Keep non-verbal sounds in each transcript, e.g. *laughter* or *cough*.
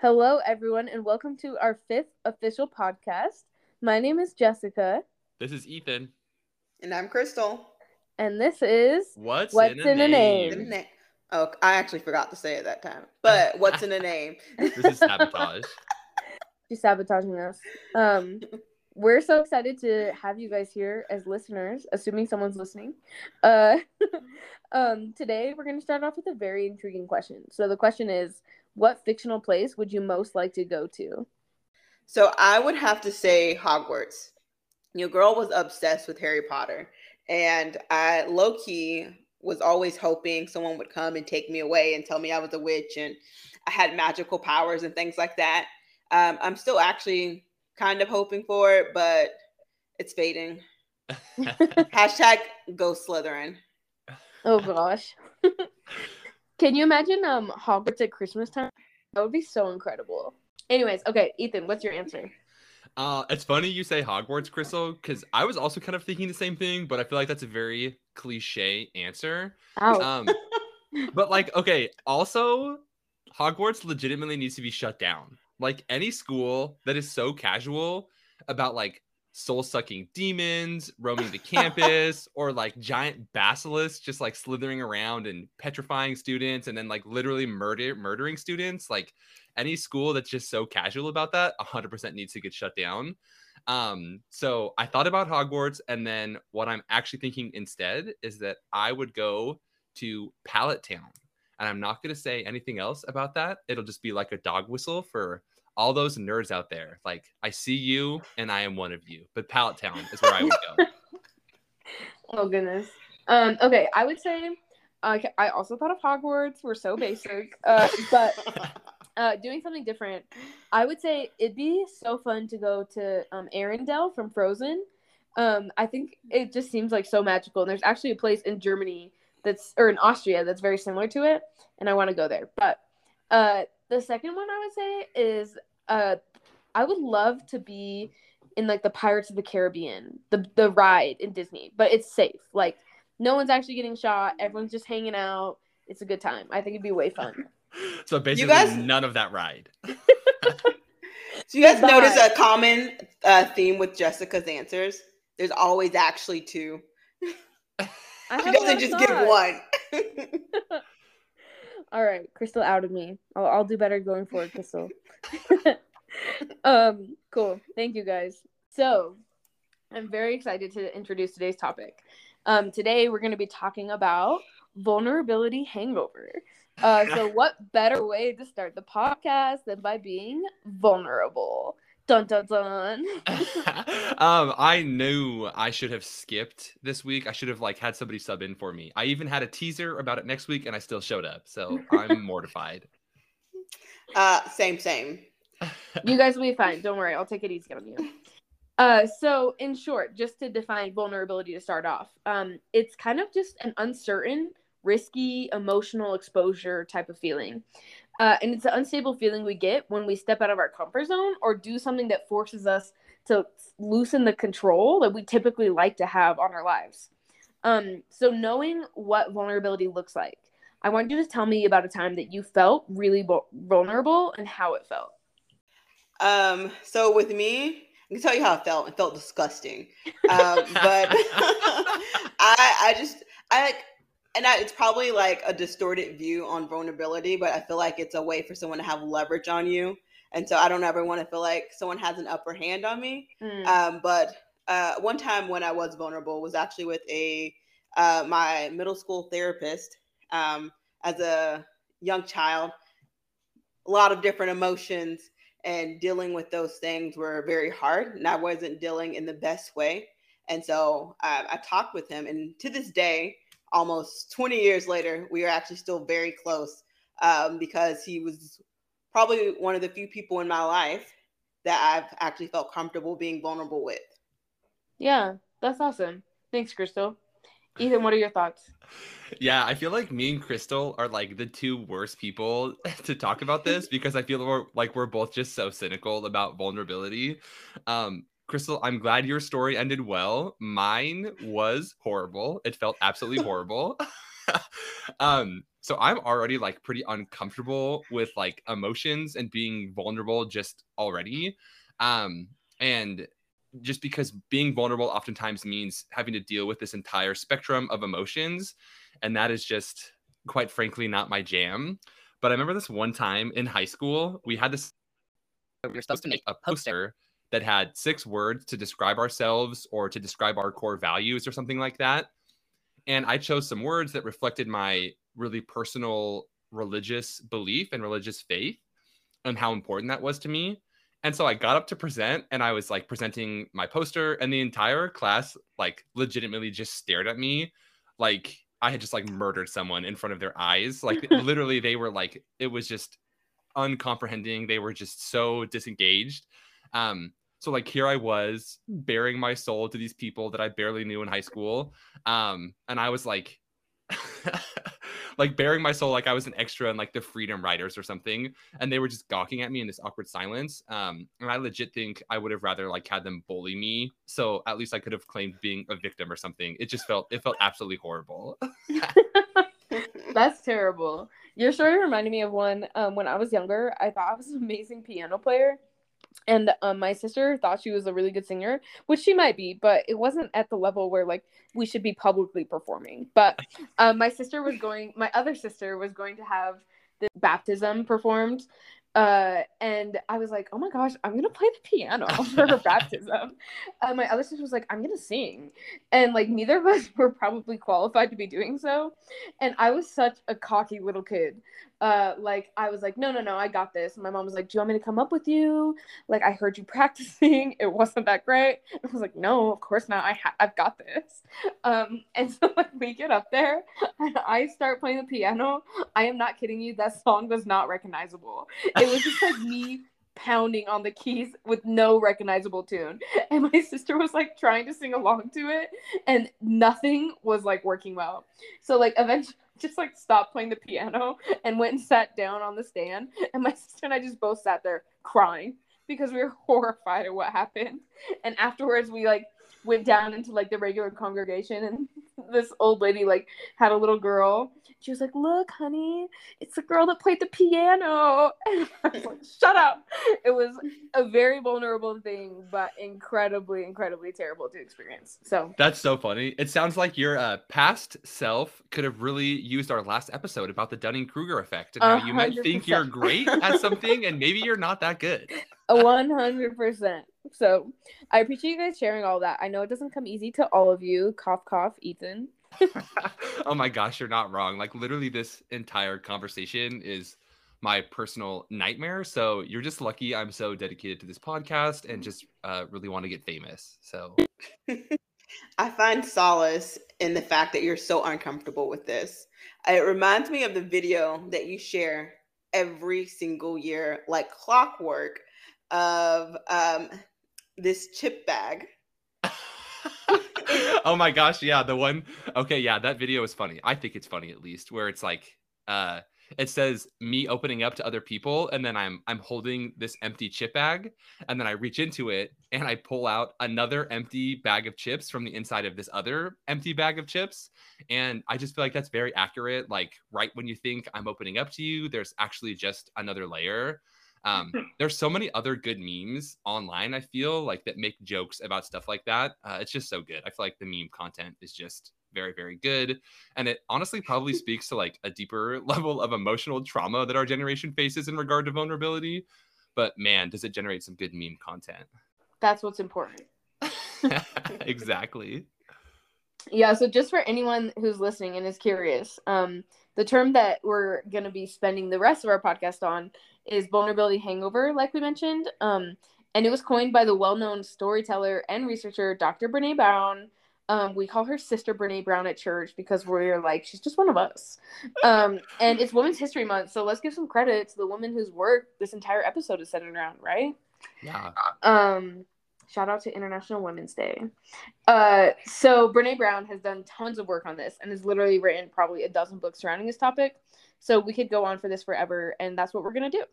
Hello, everyone, and welcome to our fifth official podcast. My name is Jessica, This is Ethan. And I'm Crystal. and this is What's, What's in, a, in a name? name? Oh, I actually forgot to say it that time. But *laughs* what's in a name? This is sabotage. *laughs* she's sabotaging us. Um, we're so excited to have you guys here as listeners, assuming someone's listening. Uh, *laughs* um, today we're going to start off with a very intriguing question. So the question is, what fictional place would you most like to go to? So I would have to say Hogwarts. Your girl was obsessed with Harry Potter. And I low key was always hoping someone would come and take me away and tell me I was a witch and I had magical powers and things like that. Um, I'm still actually kind of hoping for it, but it's fading. *laughs* Hashtag go Slytherin. Oh gosh. *laughs* Can you imagine um Hogwarts at Christmas time? That would be so incredible. Anyways, okay, Ethan, what's your answer? uh, it's funny you say Hogwarts, Crystal, because I was also kind of thinking the same thing, but I feel like that's a very cliche answer. Ow. Um, *laughs* but like, okay, also, Hogwarts legitimately needs to be shut down. Like any school that is so casual about like soul sucking demons roaming the campus or like giant basilisks just like slithering around and petrifying students and then like literally murder murdering students. Like any school that's just so casual about that 100% needs to get shut down. Um so i thought about hogwarts and then what i'm actually thinking instead is that i would go to pallet town and i'm not going to say anything else about that. It'll just be like a dog whistle for all those nerds out there like i see you and i am one of you but pallet town is where i would go *laughs* Oh goodness. Um. Okay, I would say. Uh, I also thought of Hogwarts. We're so basic. Uh, but *laughs* uh, doing something different, I would say it'd be so fun to go to um Arendelle from Frozen. Um, I think it just seems like so magical. And there's actually a place in Germany that's or in Austria that's very similar to it, and I want to go there. But uh, the second one I would say is uh, I would love to be in like the Pirates of the Caribbean, the the ride in Disney, but it's safe. Like no one's actually getting shot. Everyone's just hanging out. It's a good time. I think it'd be way fun. *laughs* so basically guys- none of that ride *laughs* *laughs* So you guys Goodbye. notice a common uh, theme with Jessica's answers? There's always actually two. I She have a lot doesn't of just give one. All right, Crystal out of me. I'll, I'll do better going forward, Crystal. *laughs* um, cool. Thank you guys. So, I'm very excited to introduce today's topic. Um, today we're going to be talking about vulnerability hangover. Uh, so, *laughs* what better way to start the podcast than by being vulnerable? Dun dun dun. *laughs* um i knew i should have skipped this week i should have like had somebody sub in for me i even had a teaser about it next week and i still showed up so i'm *laughs* mortified uh, same, same. you guys will be fine. Don't worry. I'll take it easy on you. Uh, so, in short, just to define vulnerability to start off, um, it's kind of just an uncertain, risky, emotional exposure type of feeling. Uh, and it's an unstable feeling we get when we step out of our comfort zone or do something that forces us to loosen the control that we typically like to have on our lives. Um, so, knowing what vulnerability looks like, I want you to tell me about a time that you felt really vul- vulnerable and how it felt. Um, so with me, I can tell you how it felt. It felt disgusting. Um, but *laughs* I, I just, I like, and I, it's probably like a distorted view on vulnerability, but I feel like it's a way for someone to have leverage on you. And so I don't ever want to feel like someone has an upper hand on me. Mm. Um, but uh, one time when I was vulnerable was actually with a uh, my middle school therapist. Um, as a young child, a lot of different emotions and dealing with those things were very hard, and I wasn't dealing in the best way. And so uh, I talked with him, and to this day, almost 20 years later, we are actually still very close um, because he was probably one of the few people in my life that I've actually felt comfortable being vulnerable with. Yeah, that's awesome. Thanks, Crystal. Ethan, what are your thoughts? yeah i feel like me and crystal are like the two worst people *laughs* to talk about this because i feel we're, like we're both just so cynical about vulnerability um crystal i'm glad your story ended well mine was horrible it felt absolutely *laughs* horrible *laughs* um, so I'm already like pretty uncomfortable with like emotions and being vulnerable just already. Um, and just because being vulnerable oftentimes means having to deal with this entire spectrum of emotions. And that is just quite frankly not my jam. But I remember this one time in high school, we had this we were supposed to make a poster that had six words to describe ourselves or to describe our core values or something like that. And I chose some words that reflected my really personal religious belief and religious faith and how important that was to me. And so I got up to present and I was like presenting my poster and the entire class like legitimately just stared at me like I had just like murdered someone in front of their eyes. *laughs* Like literally they were like it was just uncomprehending. They were just so disengaged. Um so like here I was baring my soul to these people that I barely knew in high school. Um and I was like *laughs* like baring my soul like I was an extra in like the Freedom Riders or something, and they were just gawking at me in this awkward silence. Um, and I legit think I would have rather like had them bully me, so at least I could have claimed being a victim or something. It just felt it felt absolutely horrible. *laughs* *laughs* That's terrible. Your story reminded me of one um, when I was younger. I thought I was an amazing piano player and um, my sister thought she was a really good singer which she might be but it wasn't at the level where like we should be publicly performing but um, my sister was going my other sister was going to have the baptism performed uh, and I was like, oh my gosh, I'm gonna play the piano *laughs* for her baptism. Uh, my other sister was like, I'm gonna sing, and like neither of us *laughs* were probably qualified to be doing so. And I was such a cocky little kid. Uh, like I was like, no, no, no, I got this. And my mom was like, do you want me to come up with you? Like I heard you *laughs* practicing. It wasn't that great. I was like, no, of course not. I ha- I've got this. Um, *laughs* and so like we get up there and I start playing the piano. I am not kidding you. That song was not recognizable it was just like me *laughs* pounding on the keys with no recognizable tune. And my sister was like trying to sing along to it, and nothing was like working well. So, like, eventually, just like stopped playing the piano and went and sat down on the stand. And my *laughs* sister and I just both sat there crying because we were *laughs* horrified at what happened. And afterwards, we like went down into like the regular congregation and *laughs* this old lady like had a little girl she was like look honey it's the girl that played the piano *laughs* and i was like shut up it was a very vulnerable thing but incredibly incredibly terrible to experience so that's so funny it sounds like your uh, past self could have really used our last episode about the dunning-kruger effect and how 100%. you might think you're great at something and maybe you're not that good one hundred percent. So I appreciate you guys sharing all that. I know it doesn't come easy to all of you. Cough, cough, Ethan. *laughs* oh my gosh, you're not wrong. Like literally, this entire conversation is my personal nightmare. So you're just lucky I'm so dedicated to this podcast and just uh, really want to get famous. So *laughs* I find solace in the fact that you're so uncomfortable with this. It reminds me of the video that you share every single year, like clockwork, of um, this chip bag. *laughs* oh my gosh, yeah, the one okay, yeah, that video is funny. I think it's funny at least, where it's like uh it says me opening up to other people and then I'm I'm holding this empty chip bag and then I reach into it and I pull out another empty bag of chips from the inside of this other empty bag of chips and I just feel like that's very accurate like right when you think I'm opening up to you there's actually just another layer um, *laughs* there's so many other good memes online. I feel like that make jokes about stuff like that. Uh, it's just so good. I feel like the meme content is just very very good and it honestly probably *laughs* speaks to like a deeper *laughs* level of emotional trauma that our generation faces in regard to vulnerability but man does it generate some good meme content that's what's important exactly yeah so just for anyone who's listening and is curious um the term that we're going to be spending the rest of our podcast on is vulnerability hangover, like we mentioned. Um, and it was coined by the well-known storyteller and researcher Dr. Brene Brown. Um, we call her Sister Brene Brown at church because we're like she's just one of us. Um, and it's Women's History Month, so let's give some credit to the woman whose work this entire episode is centered around, right? Yeah. Um, shout out to International Women's Day. Uh, so Brene Brown has done tons of work on this and has literally written probably a dozen books surrounding this topic. So we could go on for this forever, and that's what we're gonna do.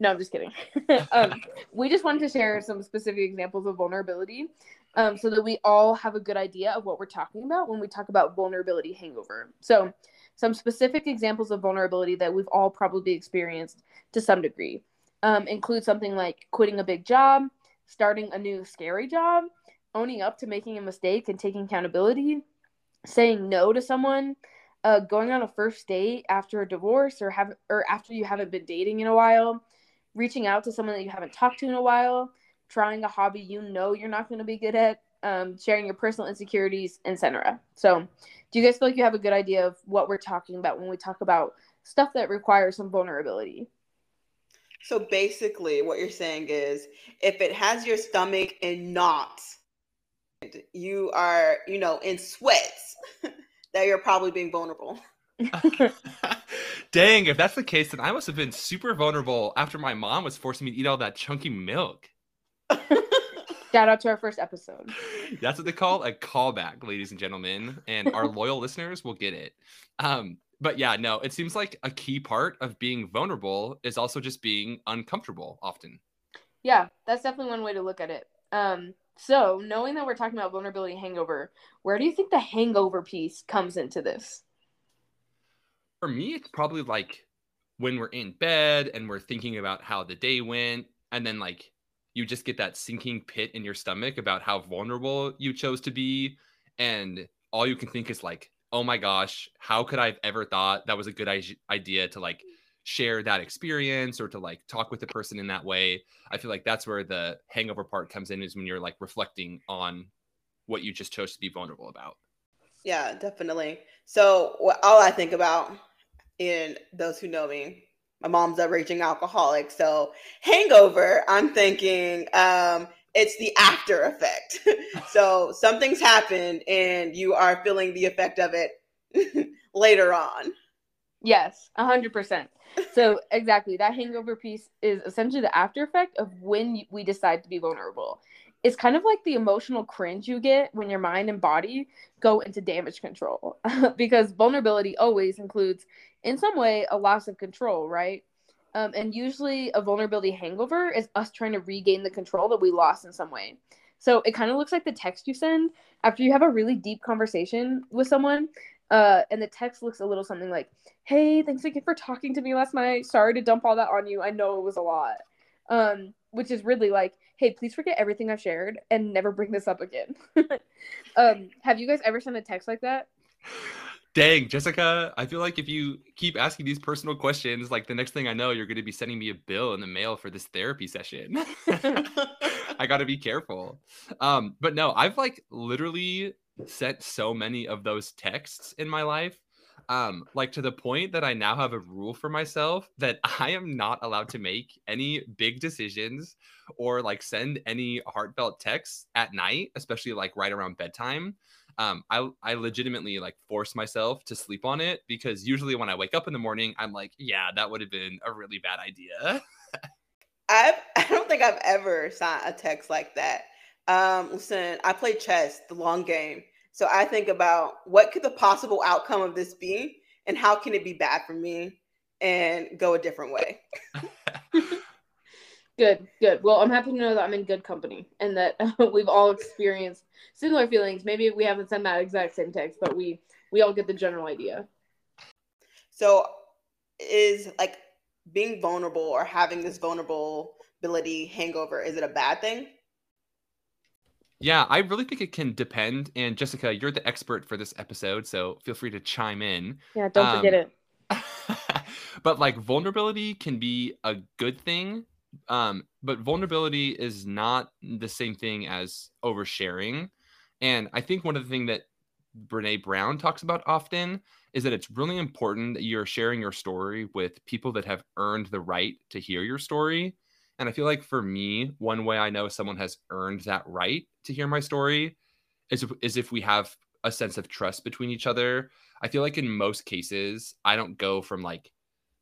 No, I'm just kidding. *laughs* um, *laughs* we just wanted to share some specific examples of vulnerability um, so that we all have a good idea of what we're talking about when we talk about vulnerability hangover. So, some specific examples of vulnerability that we've all probably experienced to some degree um, include something like quitting a big job, starting a new scary job, owning up to making a mistake and taking accountability, saying no to someone, uh, going on a first date after a divorce or have or after you haven't been dating in a while, reaching out to someone that you haven't talked to in a while, trying a hobby you know you're not going to be good at, um, sharing your personal insecurities, etc. So, do you guys feel like you have a good idea of what we're talking about when we talk about stuff that requires some vulnerability? So basically, what you're saying is if it has your stomach in knots, you are, you know, in sweats, *laughs* that you're probably being vulnerable. *laughs* Dang, if that's the case, then I must have been super vulnerable after my mom was forcing me to eat all that chunky milk. *laughs* Shout out to our first episode. That's what they call a callback, ladies and gentlemen. And our *laughs* loyal listeners will get it. Um, but yeah, no, it seems like a key part of being vulnerable is also just being uncomfortable often. Yeah, that's definitely one way to look at it. Um, so knowing that we're talking about vulnerability hangover, where do you think the hangover piece comes into this? For me, it's probably like when we're in bed and we're thinking about how the day went, and then like you just get that sinking pit in your stomach about how vulnerable you chose to be, and all you can think is like, oh my gosh, how could I have ever thought that was a good idea to like share that experience or to like talk with the person in that way? I feel like that's where the hangover part comes in is when you're like reflecting on what you just chose to be vulnerable about. Yeah, definitely. So all I think about in those who know me, my mom's a raging alcoholic. So hangover, I'm thinking um, it's the after effect. *laughs* so something's happened and you are feeling the effect of it *laughs* later on. Yes, a hundred percent. So *laughs* exactly that hangover piece is essentially the after effect of when we decide to be vulnerable. It's kind of like the emotional cringe you get when your mind and body go into damage control *laughs* because vulnerability always includes in some way a loss of control, right? Um, and usually, a vulnerability hangover is us trying to regain the control that we lost in some way. So it kind of looks like the text you send after you have a really deep conversation with someone. Uh, and the text looks a little something like, Hey, thanks again for talking to me last night. Sorry to dump all that on you. I know it was a lot. Um, which is really like, Hey, please forget everything I've shared and never bring this up again. *laughs* um, have you guys ever sent a text like that? Dang, Jessica, I feel like if you keep asking these personal questions, like the next thing I know, you're going to be sending me a bill in the mail for this therapy session. *laughs* *laughs* I got to be careful. Um, but no, I've like literally sent so many of those texts in my life. Um, like to the point that I now have a rule for myself that *laughs* I am not allowed to make any big decisions or like send any heartfelt texts at night, especially like right around bedtime um, I I legitimately like force myself to sleep on it because usually when I wake up in the morning, I'm like, yeah, that would have been a really bad idea. *laughs* I've *laughs* I don't think I've ever sent a text like that. Um, listen, I play chess, the long game, so I think about what could the possible outcome of this be, and how can it be bad for me, and go a different way. *laughs* Good, good. Well, I'm happy to know that I'm in good company and that *laughs* we've all experienced similar feelings. Maybe we haven't sent that exact same text, but we we all get the general idea. So, is like being vulnerable or having this vulnerability hangover is it a bad thing? Yeah, I really think it can depend. And Jessica, you're the expert for this episode, so feel free to chime in. Yeah, don't um, forget it. *laughs* but like vulnerability can be a good thing um, but vulnerability is not the same thing as oversharing. And I think one of the things that Brene Brown talks about often is that it's really important that you're sharing your story with people that have earned the right to hear your story. And I feel like for me, one way I know someone has earned that right to hear my story is is if we have a sense of trust between each other. I feel like in most cases, I don't go from like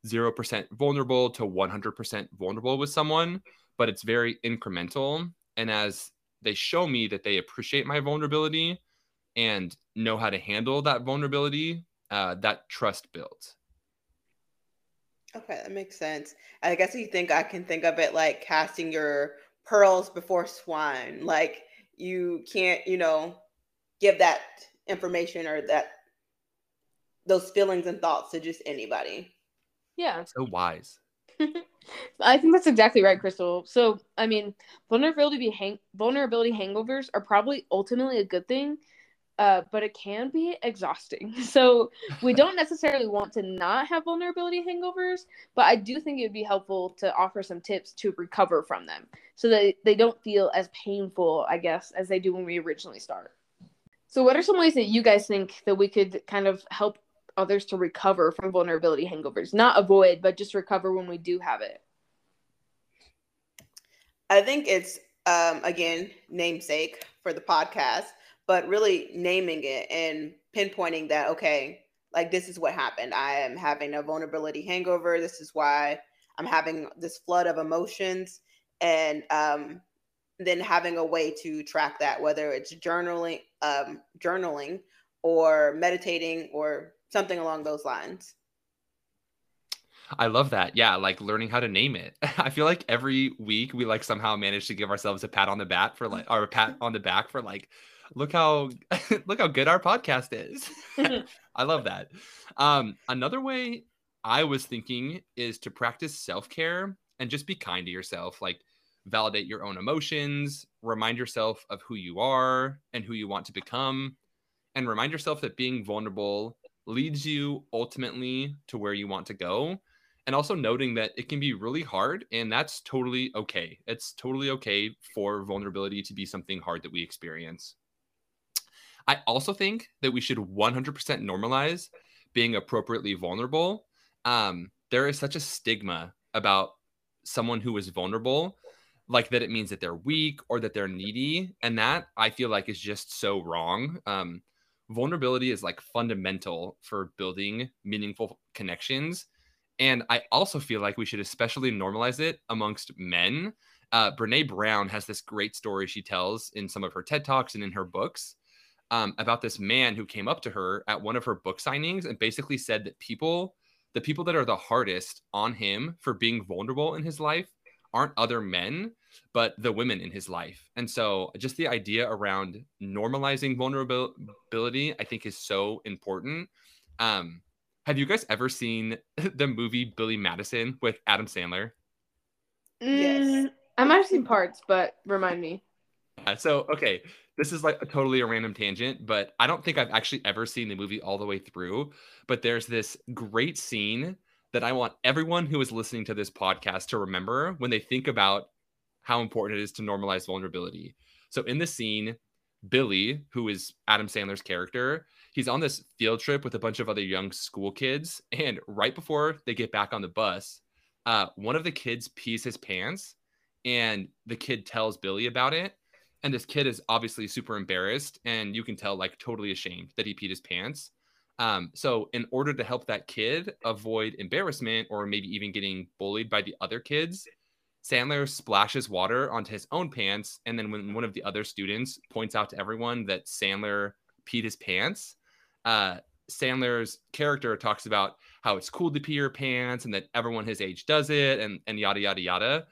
0% vulnerable to 100% vulnerable with someone, but it's very incremental. And as they show me that they appreciate my vulnerability and know how to handle that vulnerability, uh, that trust builds. Okay, that makes sense. I guess you think I can think of it like casting your pearls before swine. Like you can't, you know, give that information or that those feelings and thoughts to just anybody. Yeah. So wise. *laughs* I think that's exactly right, Crystal. So, I mean, vulnerability hang- vulnerability hangovers are probably ultimately a good thing, uh, but it can be exhausting. *laughs* So, we don't necessarily want to not have vulnerability hangovers, but I do think it would be helpful to offer some tips to recover from them so that they don't feel as painful, I guess, as they do when we originally start. So, what are some ways that you guys think that we could kind of help others to recover from vulnerability hangovers? Not avoid, but just recover when we do have it. I think it's um, again namesake for the podcast, but really naming it and pinpointing that okay, like this is what happened. I am having a vulnerability hangover. This is why I'm having this flood of emotions, and um, then having a way to track that, whether it's journaling, um, journaling, or meditating, or something along those lines. I love that. Yeah, like learning how to name it. *laughs* I feel like every week we like somehow manage to give ourselves a pat on the back for like or a pat *laughs* on the back for like look how *laughs* look how good our podcast is. *laughs* *laughs* I love that. Um another way I was thinking is to practice self-care and just be kind to yourself. Like validate your own emotions, remind yourself of who you are and who you want to become, and remind yourself that being vulnerable leads you ultimately to where you want to go. And also noting that it can be really hard, and that's totally okay. It's totally okay for vulnerability to be something hard that we experience. I also think that we should 100% normalize being appropriately vulnerable. Um, there is such a stigma about someone who is vulnerable like that it means that they're weak or that they're needy and that i feel like is just so wrong um, vulnerability is like fundamental for building meaningful connections and i also feel like we should especially normalize it amongst men uh, brene brown has this great story she tells in some of her ted talks and in her books um, about this man who came up to her at one of her book signings and basically said that people the people that are the hardest on him for being vulnerable in his life aren't other men, but the women in his life. And so just the idea around normalizing vulnerability, I think is so important. Um, have you guys ever seen *laughs* the movie Billy Madison with Adam Sandler? Yes. Mm, I might have seen parts, but remind me. Uh, so, okay, this is like a totally a random tangent, but I don't think I've actually ever seen the movie all the way through. But there's this great scene that I want everyone who is listening to this podcast to remember when they think about how important it is to normalize vulnerability. So in the scene, Billy, who is Adam Sandler's character, he's on this field trip with a bunch of other young school kids. And right before they get back on the bus, uh, one of the kids pees his pants, and the kid tells Billy about it. And this kid is obviously super embarrassed, and you can tell, like, totally ashamed that he peed his pants. Um, so, in order to help that kid avoid embarrassment or maybe even getting bullied by the other kids, Sandler splashes water onto his own pants. And then, when one of the other students points out to everyone that Sandler peed his pants, uh, Sandler's character talks about how it's cool to pee your pants and that everyone his age does it and, and yada, yada, yada.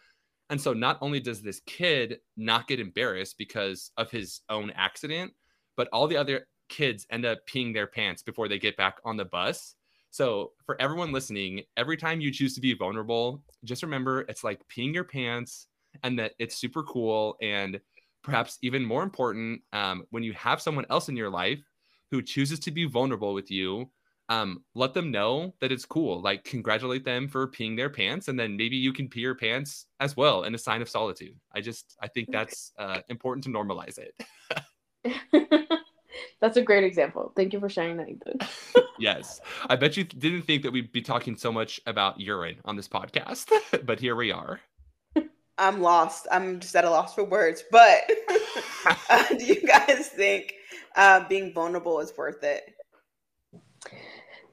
And so, not only does this kid not get embarrassed because of his own accident, but all the other kids end up peeing their pants before they get back on the bus. So, for everyone listening, every time you choose to be vulnerable, just remember it's like peeing your pants and that it's super cool. And perhaps even more important, um, when you have someone else in your life who chooses to be vulnerable with you, um, let them know that it's cool. Like, congratulate them for peeing their pants, and then maybe you can pee your pants as well in a sign of solitude. I just, I think that's uh, important to normalize it. *laughs* That's a great example. Thank you for sharing that, Ethan. *laughs* yes. I bet you didn't think that we'd be talking so much about urine on this podcast, *laughs* but here we are. I'm lost. I'm just at a loss for words. But uh, do you guys think uh, being vulnerable is worth it?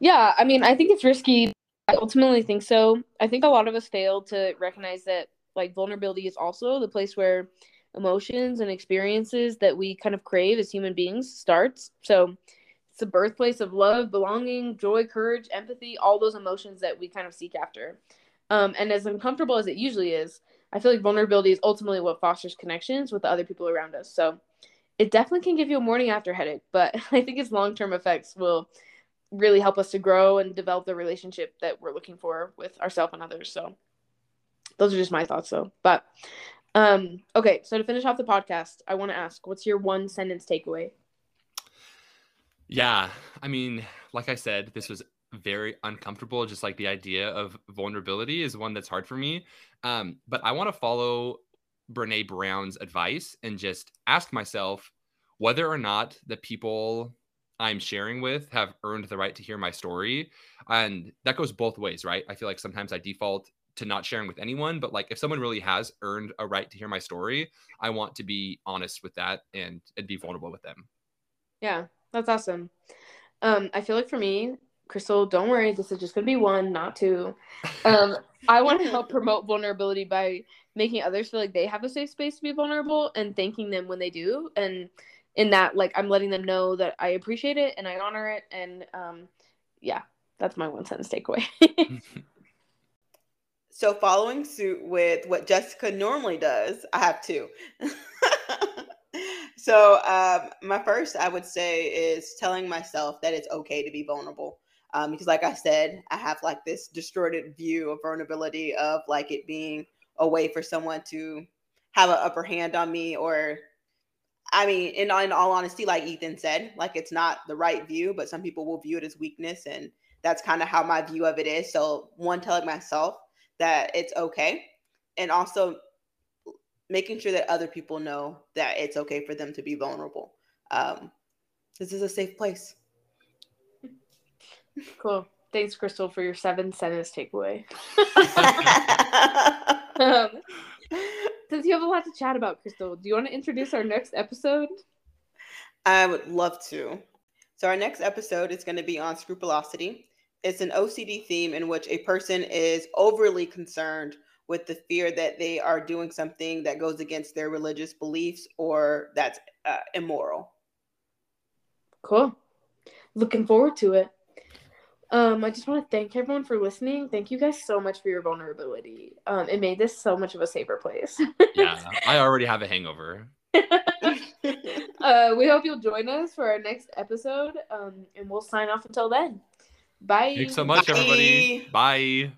Yeah, I mean, I think it's risky. I ultimately think so. I think a lot of us fail to recognize that like vulnerability is also the place where emotions and experiences that we kind of crave as human beings starts. So it's the birthplace of love, belonging, joy, courage, empathy, all those emotions that we kind of seek after. Um, and as uncomfortable as it usually is, I feel like vulnerability is ultimately what fosters connections with the other people around us. So it definitely can give you a morning after headache, but *laughs* I think its long term effects will really help us to grow and develop the relationship that we're looking for with ourselves and others. So those are just my thoughts though. But um okay, so to finish off the podcast, I want to ask, what's your one sentence takeaway? Yeah, I mean, like I said, this was very uncomfortable. Just like the idea of vulnerability is one that's hard for me. Um, but I want to follow Brene Brown's advice and just ask myself whether or not the people I'm sharing with have earned the right to hear my story. And that goes both ways, right? I feel like sometimes I default to not sharing with anyone, but like if someone really has earned a right to hear my story, I want to be honest with that and, and be vulnerable with them. Yeah, that's awesome. Um, I feel like for me, Crystal, don't worry, this is just gonna be one, not two. Um, *laughs* I want to help promote vulnerability by making others feel like they have a safe space to be vulnerable and thanking them when they do. And in that, like I'm letting them know that I appreciate it and I honor it. And um, yeah, that's my one sentence takeaway. *laughs* so following suit with what Jessica normally does, I have two. *laughs* so um, my first, I would say, is telling myself that it's okay to be vulnerable. Um, because, like I said, I have like this distorted view of vulnerability of like it being a way for someone to have an upper hand on me or I mean, in, in all honesty, like Ethan said, like it's not the right view, but some people will view it as weakness. And that's kind of how my view of it is. So, one, telling myself that it's okay. And also making sure that other people know that it's okay for them to be vulnerable. Um, this is a safe place. Cool. Thanks, Crystal, for your seven sentence takeaway. um, *laughs* *laughs* *laughs* since you have a lot to chat about, Crystal, do you want to introduce our next episode? I would love to. So, our next episode is going to be on scrupulosity. It's an OCD theme in which a person is overly concerned with the fear that they are doing something that goes against their religious beliefs or that's uh, immoral. Cool. Looking forward to it. Um, I just want to thank everyone for listening. Thank you guys so much for your vulnerability. Um, it made this so much of a safer place. yeah, *laughs* I already have a hangover. *laughs* uh, we hope you'll join us for our next episode. Um, and we'll sign off until then. Bye. Thanks so much, Bye. everybody. Bye.